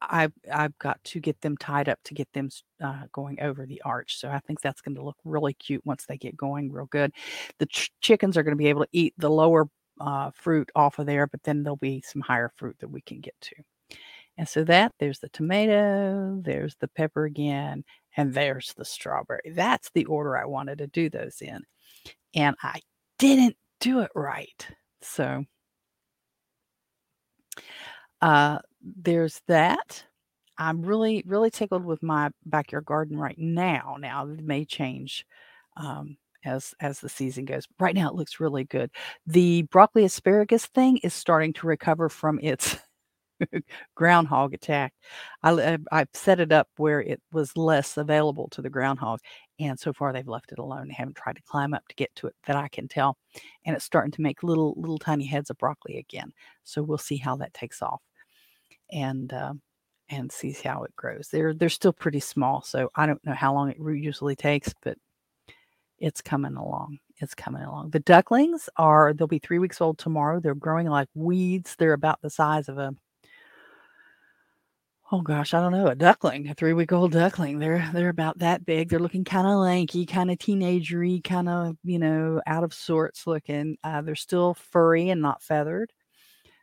I've I've got to get them tied up to get them uh, going over the arch. So I think that's going to look really cute once they get going real good. The ch- chickens are going to be able to eat the lower uh, fruit off of there, but then there'll be some higher fruit that we can get to. And so that there's the tomato, there's the pepper again, and there's the strawberry. That's the order I wanted to do those in. And I didn't do it right. So uh, there's that. I'm really, really tickled with my backyard garden right now. Now it may change um, as as the season goes. Right now, it looks really good. The broccoli asparagus thing is starting to recover from its groundhog attack. I, I've set it up where it was less available to the groundhog, and so far they've left it alone. They haven't tried to climb up to get to it that I can tell, and it's starting to make little little tiny heads of broccoli again. So we'll see how that takes off and uh, and sees how it grows. They're they're still pretty small, so I don't know how long it usually takes, but it's coming along. It's coming along. The ducklings are they'll be three weeks old tomorrow. They're growing like weeds. They're about the size of a oh gosh, I don't know, a duckling, a three week old duckling. They're they're about that big. They're looking kind of lanky, kind of teenagery, kind of you know out of sorts looking. Uh, they're still furry and not feathered.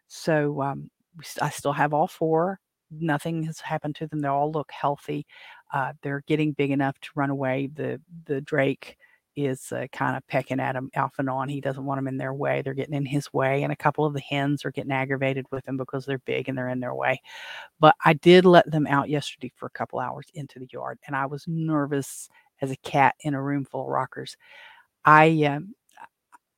So um, I still have all four. Nothing has happened to them. They all look healthy. Uh, they're getting big enough to run away. The the Drake is uh, kind of pecking at them off and on. He doesn't want them in their way. They're getting in his way, and a couple of the hens are getting aggravated with him because they're big and they're in their way. But I did let them out yesterday for a couple hours into the yard, and I was nervous as a cat in a room full of rockers. I um,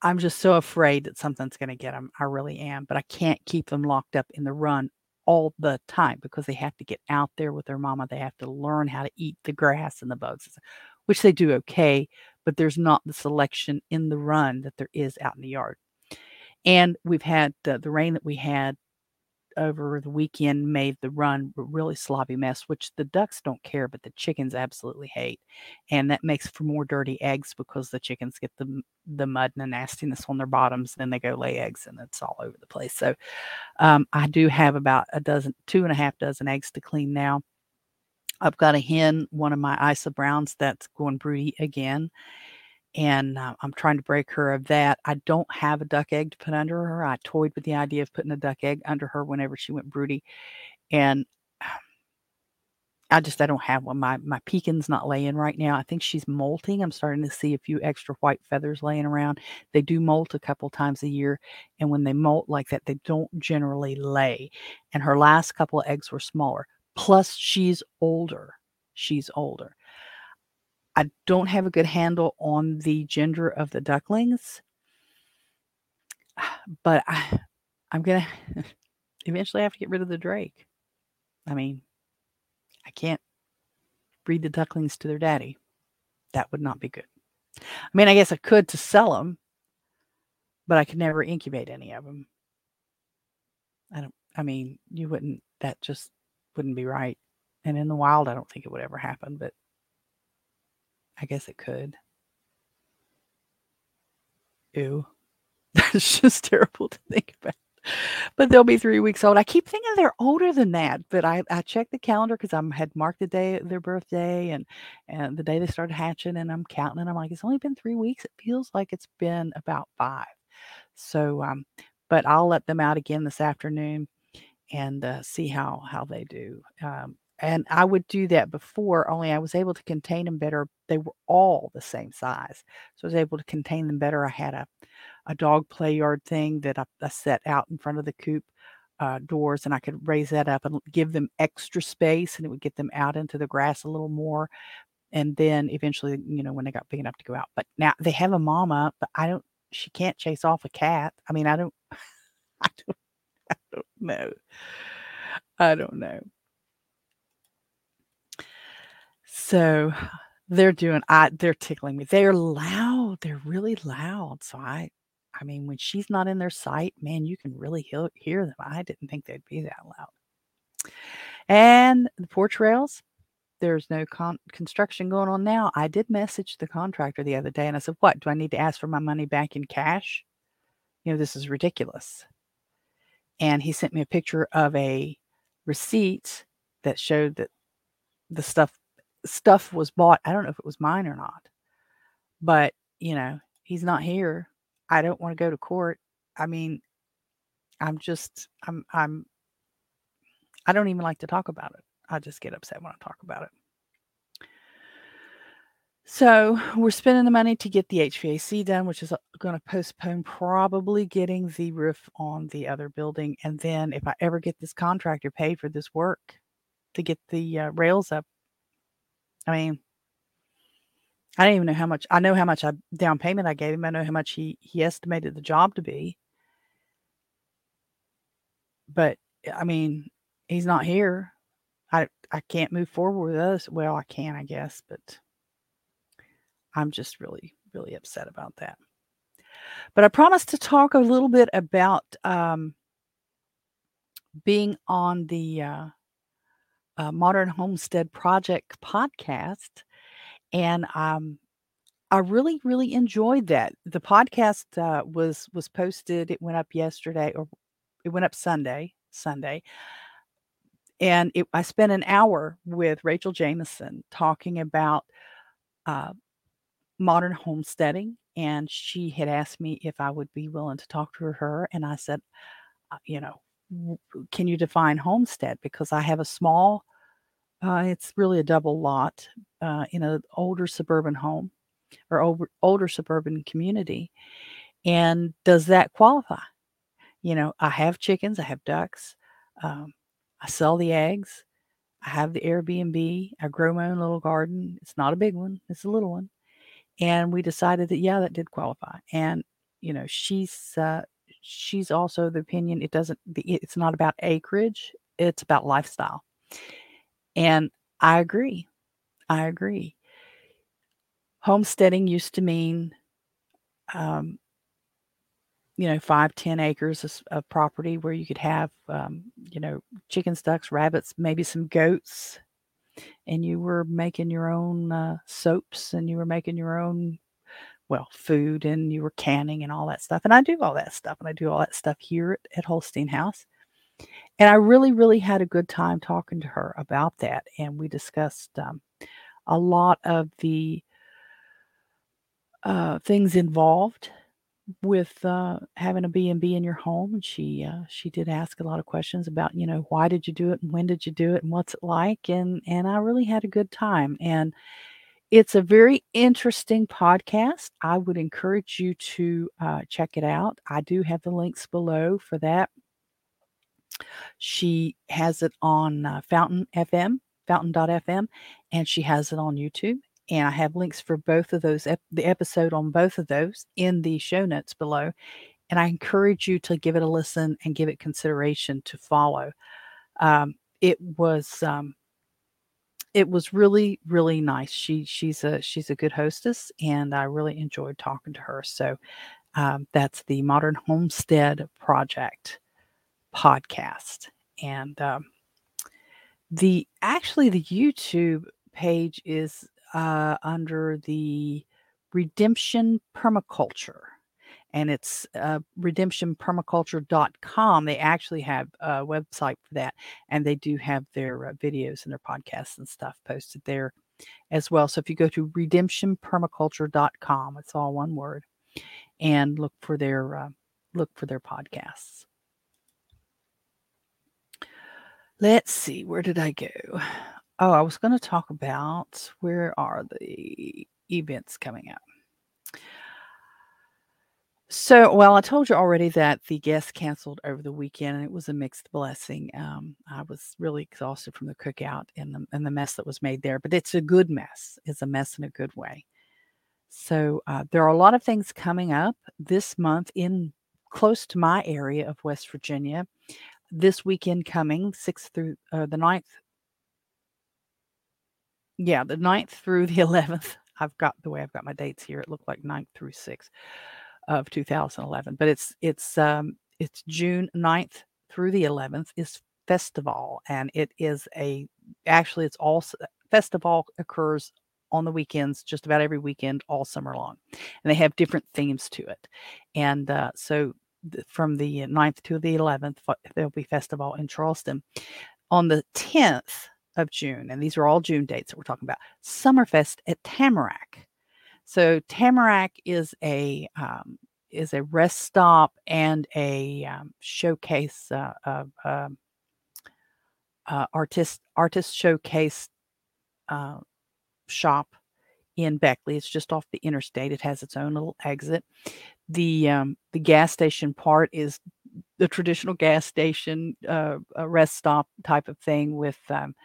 I'm just so afraid that something's going to get them. I really am, but I can't keep them locked up in the run all the time because they have to get out there with their mama. They have to learn how to eat the grass and the bugs, which they do okay, but there's not the selection in the run that there is out in the yard. And we've had the rain that we had over the weekend made the run a really sloppy mess, which the ducks don't care, but the chickens absolutely hate. And that makes for more dirty eggs because the chickens get the the mud and the nastiness on their bottoms, then they go lay eggs and it's all over the place. So um, I do have about a dozen, two and a half dozen eggs to clean now. I've got a hen, one of my Isa Browns that's going broody again and uh, I'm trying to break her of that. I don't have a duck egg to put under her. I toyed with the idea of putting a duck egg under her whenever she went broody, and I just I don't have one. My my pekin's not laying right now. I think she's molting. I'm starting to see a few extra white feathers laying around. They do molt a couple times a year, and when they molt like that, they don't generally lay. And her last couple of eggs were smaller. Plus, she's older. She's older. I don't have a good handle on the gender of the ducklings, but I, I'm going to eventually have to get rid of the drake. I mean, I can't breed the ducklings to their daddy. That would not be good. I mean, I guess I could to sell them, but I could never incubate any of them. I don't, I mean, you wouldn't, that just wouldn't be right. And in the wild, I don't think it would ever happen, but I guess it could. Ew. That's just terrible to think about. But they'll be three weeks old. I keep thinking they're older than that, but I, I checked the calendar because I had marked the day their birthday and and the day they started hatching, and I'm counting, and I'm like, it's only been three weeks. It feels like it's been about five. So, um, but I'll let them out again this afternoon and uh, see how how they do. Um, and I would do that before, only I was able to contain them better. They were all the same size. So I was able to contain them better. I had a, a dog play yard thing that I, I set out in front of the coop uh, doors, and I could raise that up and give them extra space, and it would get them out into the grass a little more. And then eventually, you know, when they got big enough to go out. But now they have a mama, but I don't, she can't chase off a cat. I mean, I don't, I don't, I don't know. I don't know. So they're doing I they're tickling me. They're loud. They're really loud. So I I mean, when she's not in their sight, man, you can really hear, hear them. I didn't think they'd be that loud. And the porch rails, there's no con- construction going on now. I did message the contractor the other day and I said, What? Do I need to ask for my money back in cash? You know, this is ridiculous. And he sent me a picture of a receipt that showed that the stuff stuff was bought. I don't know if it was mine or not, but you know, he's not here. I don't want to go to court. I mean, I'm just, I'm, I'm, I don't even like to talk about it. I just get upset when I talk about it. So we're spending the money to get the HVAC done, which is uh, going to postpone probably getting the roof on the other building. And then if I ever get this contractor paid for this work to get the uh, rails up I mean, I don't even know how much. I know how much I down payment I gave him. I know how much he he estimated the job to be. But I mean, he's not here. I I can't move forward with us. Well, I can, I guess, but I'm just really really upset about that. But I promised to talk a little bit about um, being on the uh, uh, Modern Homestead Project podcast, and um, I really, really enjoyed that. The podcast uh, was was posted. It went up yesterday, or it went up Sunday. Sunday, and it, I spent an hour with Rachel Jameson talking about uh, modern homesteading, and she had asked me if I would be willing to talk to her, and I said, uh, you know, can you define homestead? Because I have a small, uh, it's really a double lot uh, in an older suburban home or older, older suburban community. And does that qualify? You know, I have chickens, I have ducks, um, I sell the eggs, I have the Airbnb, I grow my own little garden. It's not a big one, it's a little one. And we decided that, yeah, that did qualify. And, you know, she's, uh, she's also the opinion it doesn't it's not about acreage it's about lifestyle. And I agree. I agree. Homesteading used to mean, um, you know, five, ten acres of, of property where you could have, um, you know, chickens, ducks, rabbits, maybe some goats, and you were making your own uh, soaps and you were making your own well food and you were canning and all that stuff and i do all that stuff and i do all that stuff here at, at holstein house and i really really had a good time talking to her about that and we discussed um, a lot of the uh, things involved with uh, having a B&B in your home and she uh, she did ask a lot of questions about you know why did you do it and when did you do it and what's it like? and and I really had a good time and it's a very interesting podcast. I would encourage you to uh, check it out. I do have the links below for that. She has it on uh, Fountain FM, fountain.fm, and she has it on YouTube and I have links for both of those, ep- the episode on both of those in the show notes below. And I encourage you to give it a listen and give it consideration to follow. Um, it was um, it was really really nice. She she's a she's a good hostess, and I really enjoyed talking to her. So um, that's the Modern Homestead Project podcast, and um, the actually the YouTube page is uh, under the Redemption Permaculture. And it's uh, redemptionpermaculture.com. They actually have a website for that. And they do have their uh, videos and their podcasts and stuff posted there as well. So if you go to redemptionpermaculture.com, it's all one word, and look for their uh, look for their podcasts. Let's see, where did I go? Oh, I was going to talk about where are the events coming up. So, well, I told you already that the guests canceled over the weekend, and it was a mixed blessing. Um, I was really exhausted from the cookout and the and the mess that was made there, but it's a good mess. It's a mess in a good way. So, uh, there are a lot of things coming up this month in close to my area of West Virginia. This weekend coming, 6th through uh, the 9th yeah, the 9th through the 11th. I've got the way I've got my dates here. It looked like 9th through 6th of 2011, but it's it's um it's June 9th through the 11th is FestivALL and it is a actually it's all festival occurs on the weekends just about every weekend all summer long and they have different themes to it and uh, so from the 9th to the 11th there'll be FestivALL in charleston on the 10th of June, and these are all June dates that we're talking about. Summerfest at Tamarack. So Tamarack is a um, is a rest stop and a um, showcase uh, uh, uh, artist artist showcase uh, shop in Beckley. It's just off the interstate. It has its own little exit. The um, the gas station part is the traditional gas station uh, rest stop type of thing with um,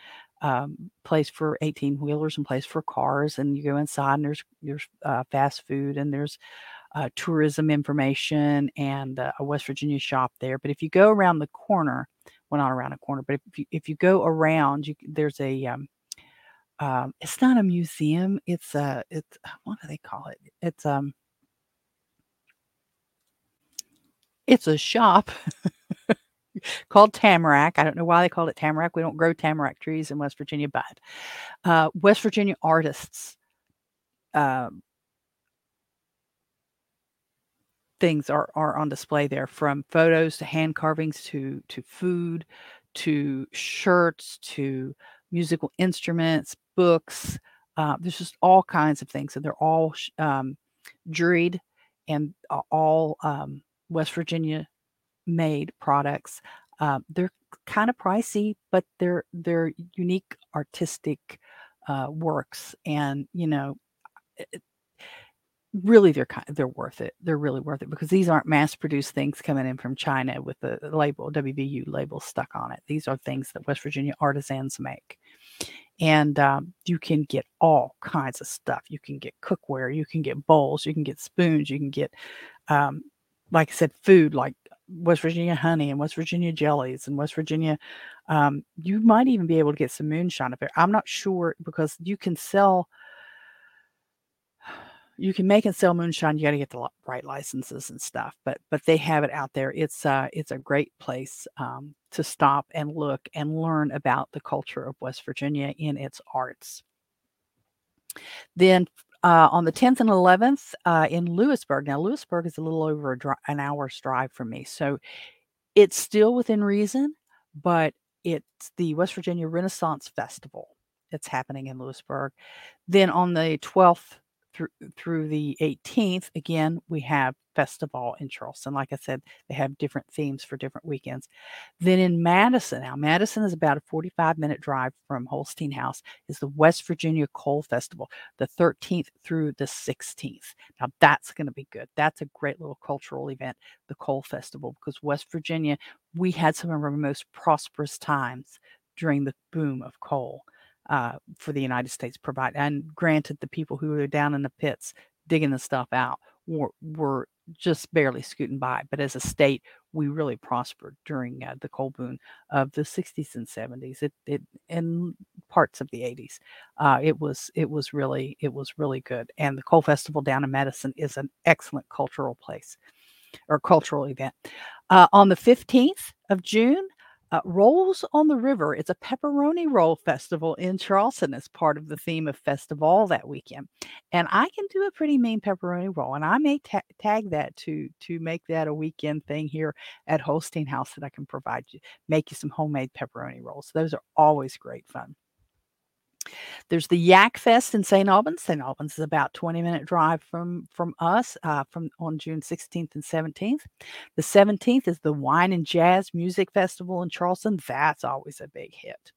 um, place for 18 wheelers and place for cars. And you go inside and there's there's uh, fast food and there's uh, tourism information and uh, a West Virginia shop there. But if you go around the corner, well, not around a corner, but if you, if you go around, you, there's a um, um, it's not a museum. It's a it's what do they call it? It's um it's a shop called tamarack. I don't know why they called it tamarack. We don't grow tamarack trees in West Virginia, but uh, West Virginia artists uh, things are are on display there, from photos to hand carvings to to food to shirts to musical instruments, books. Uh, there's just all kinds of things, and they're all um, juried and all um, West Virginia made products. Uh, they're kind of pricey, but they're they're unique artistic uh, works, and you know, it, really they're kind they're worth it. They're really worth it because these aren't mass produced things coming in from China with the label WVU label stuck on it. These are things that West Virginia artisans make. And um, you can get all kinds of stuff. You can get cookware, you can get bowls, you can get spoons, you can get, um, like I said, food like West Virginia honey and West Virginia jellies and West Virginia Um, you might even be able to get some moonshine up there. I'm not sure because you can sell you can make and sell moonshine. You got to get the right licenses and stuff, but but they have it out there. It's uh it's a great place um, to stop and look and learn about the culture of West Virginia in its arts. Then uh, on the 10th and 11th uh, in Lewisburg. Now Lewisburg is a little over a dri- an hour's drive from me, so it's still within reason, but it's the West Virginia Renaissance Festival that's happening in Lewisburg. Then on the 12th through through the 18th, again, we have FestivALL in Charleston. Like I said, they have different themes for different weekends. Then in Madison, now Madison is about a 45 minute drive from Holstein House, is the West Virginia Coal Festival, the 13th through the 16th. Now that's going to be good. That's a great little cultural event, the Coal Festival, because West Virginia, we had some of our most prosperous times during the boom of coal uh, for the United States provide. And granted, the people who were down in the pits digging the stuff out were, were just barely scooting by. But as a state, we really prospered during uh, the coal boom of the 60s and 70s. It, it and parts of the 80s. Uh, it was it was really it was really good. And the coal festival down in Madison is an excellent cultural place or cultural event. Uh, on the 15th of June, uh, Rolls on the River. It's a pepperoni roll festival in Charleston as part of the theme of FestivALL that weekend. And I can do a pretty mean pepperoni roll, and I may ta- tag that to to make that a weekend thing here at Holstein House that I can provide you, make you some homemade pepperoni rolls. Those are always great fun. There's the Yak Fest in St. Albans. St. Albans is about 20 minute drive from from us uh, from on June 16th and 17th. The 17th is the Wine and Jazz Music Festival in Charleston. That's always a big hit.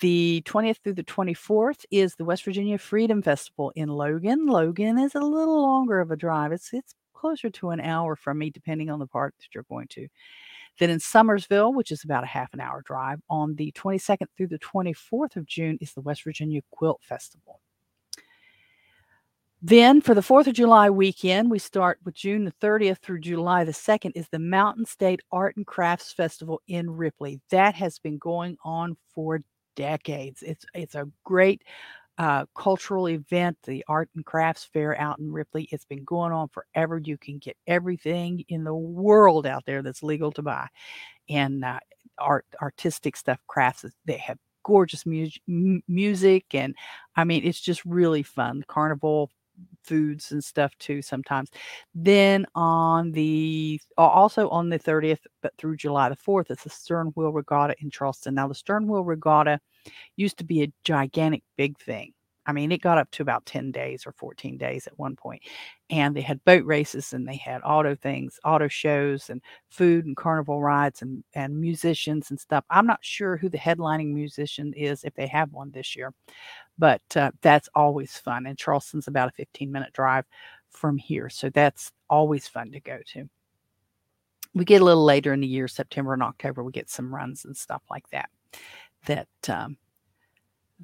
The 20th through the 24th is the West Virginia Freedom Festival in Logan. Logan is a little longer of a drive. It's it's closer to an hour from me, depending on the part that you're going to. Then in Summersville, which is about a half an hour drive, on the 22nd through the 24th of June is the West Virginia Quilt Festival. Then for the 4th of July weekend, we start with June the 30th through July the 2nd is the Mountain State Art and Crafts Festival in Ripley. That has been going on for decades. It's it's a great uh, cultural event, the Art and Crafts Fair out in Ripley. It's been going on forever. You can get everything in the world out there that's legal to buy, and uh, art, artistic stuff, crafts. They have gorgeous mu- music, and I mean, it's just really fun. Carnival foods and stuff too sometimes. Then on the also on the 30th, but through July the 4th, it's the Stern Wheel Regatta in Charleston. Now the Stern Wheel Regatta used to be a gigantic big thing. I mean, it got up to about 10 days or 14 days at one point. And they had boat races and they had auto things, auto shows and food and carnival rides and, and musicians and stuff. I'm not sure who the headlining musician is if they have one this year, but uh, that's always fun. And Charleston's about a 15 minute drive from here. So that's always fun to go to. We get a little later in the year, September and October, we get some runs and stuff like that that um,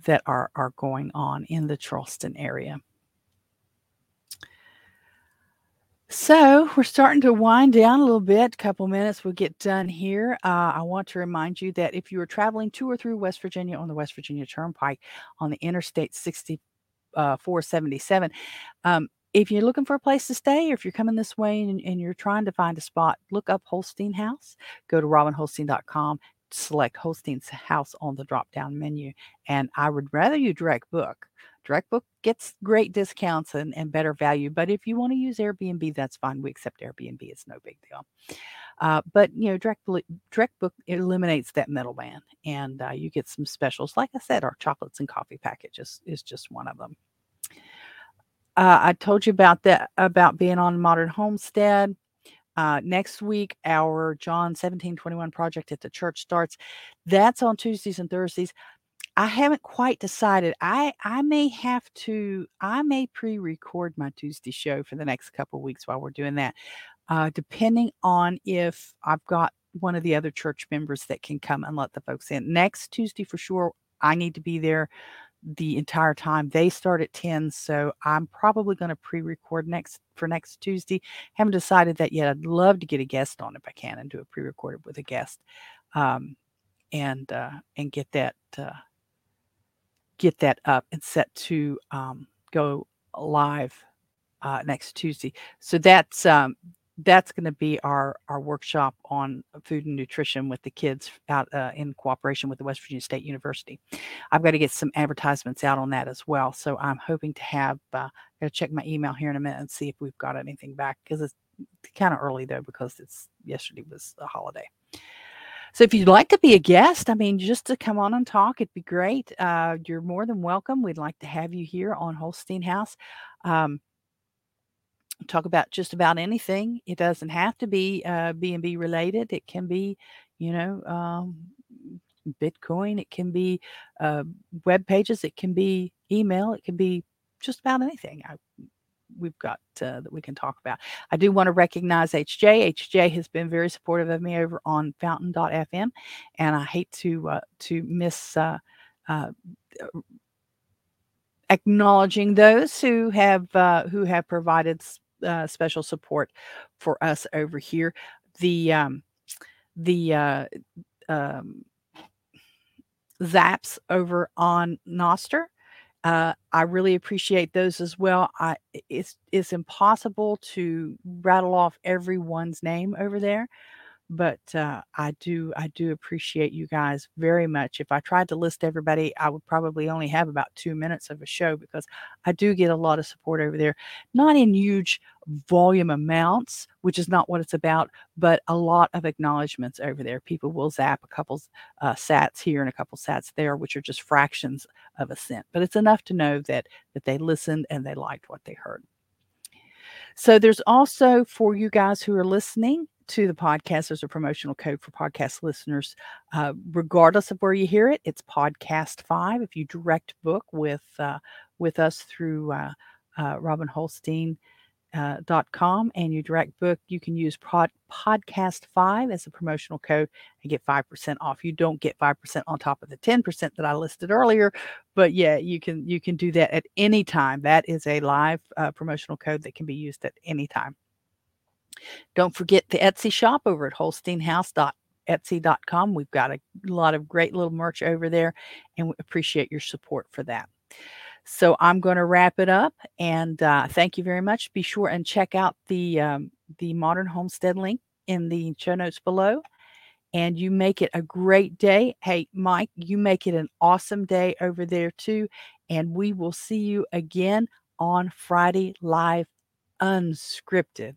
that are are going on in the Charleston area. So we're starting to wind down a little bit. A couple minutes, we'll get done here. Uh, I want to remind you that if you are traveling to or through West Virginia on the West Virginia Turnpike on the Interstate 6477, uh, um, if you're looking for a place to stay or if you're coming this way and, and, you're trying to find a spot, look up Holstein House. Go to robinholstein.com select Holstein's house on the drop down menu. And I would rather you direct book. Direct book gets great discounts and, and better value. But if you want to use Airbnb, that's fine. We accept Airbnb. It's no big deal. Uh, but you know, direct direct book eliminates that middleman, and uh, you get some specials. Like I said, our chocolates and coffee package is, is just one of them. Uh, I told you about that about being on Modern Homestead. Uh, next week, our John 1721 project at the church starts. That's on Tuesdays and Thursdays. I haven't quite decided. I I may have to. I may pre-record my Tuesday show for the next couple weeks while we're doing that, uh, depending on if I've got one of the other church members that can come and let the folks in. Next Tuesday for sure. I need to be there the entire time. They start at 10, so I'm probably going to pre-record next for next Tuesday. Haven't decided that yet. I'd love to get a guest on if I can and do a pre-recorded with a guest. Um, and uh, and get that uh, get that up and set to um, go live uh, next Tuesday. So that's um, that's going to be our our workshop on food and nutrition with the kids out uh, in cooperation with the West Virginia State University. I've got to get some advertisements out on that as well. So I'm hoping to have. Uh, to check my email here in a minute and see if we've got anything back because it's kind of early though because it's yesterday was a holiday. So if you'd like to be a guest, I mean, just to come on and talk, it'd be great. Uh, you're more than welcome. We'd like to have you here on Holstein House. Um, talk about just about anything. It doesn't have to be uh, B&B related. It can be, you know, um, Bitcoin. It can be uh, web pages. It can be email. It can be just about anything. I, we've got uh, that we can talk about. I do want to recognize HJ. HJ has been very supportive of me over on Fountain.fm, and I hate to uh, to miss uh, uh, acknowledging those who have uh, who have provided uh, special support for us over here. The um, the uh, um, Zaps over on Nostr. Uh, I really appreciate those as well. I it's it's impossible to rattle off everyone's name over there, but uh, I do I do appreciate you guys very much. If I tried to list everybody, I would probably only have about two minutes of a show because I do get a lot of support over there, not in huge volume amounts, which is not what it's about, but a lot of acknowledgments over there. People will zap a couple uh, sats here and a couple sats there, which are just fractions of a cent, but it's enough to know that that they listened and they liked what they heard. So there's also for you guys who are listening to the podcast, there's a promotional code for podcast listeners. Uh, regardless of where you hear it, it's podcast five. If you direct book with uh, with us through uh, uh. Uh, dot com and you direct book you can use pod, podcast 5 as a promotional code and get 5% off you don't get 5% on top of the 10% that i listed earlier but yeah you can you can do that at any time that is a live uh, promotional code that can be used at any time don't forget the Etsy shop over at holsteinhouse.etsy.com. We've got a lot of great little merch over there, and we appreciate your support for that. So I'm going to wrap it up, and uh, thank you very much. Be sure and check out the um, the Modern Homestead link in the show notes below. And you make it a great day. Hey, Mike, you make it an awesome day over there too. And we will see you again on Friday live unscripted.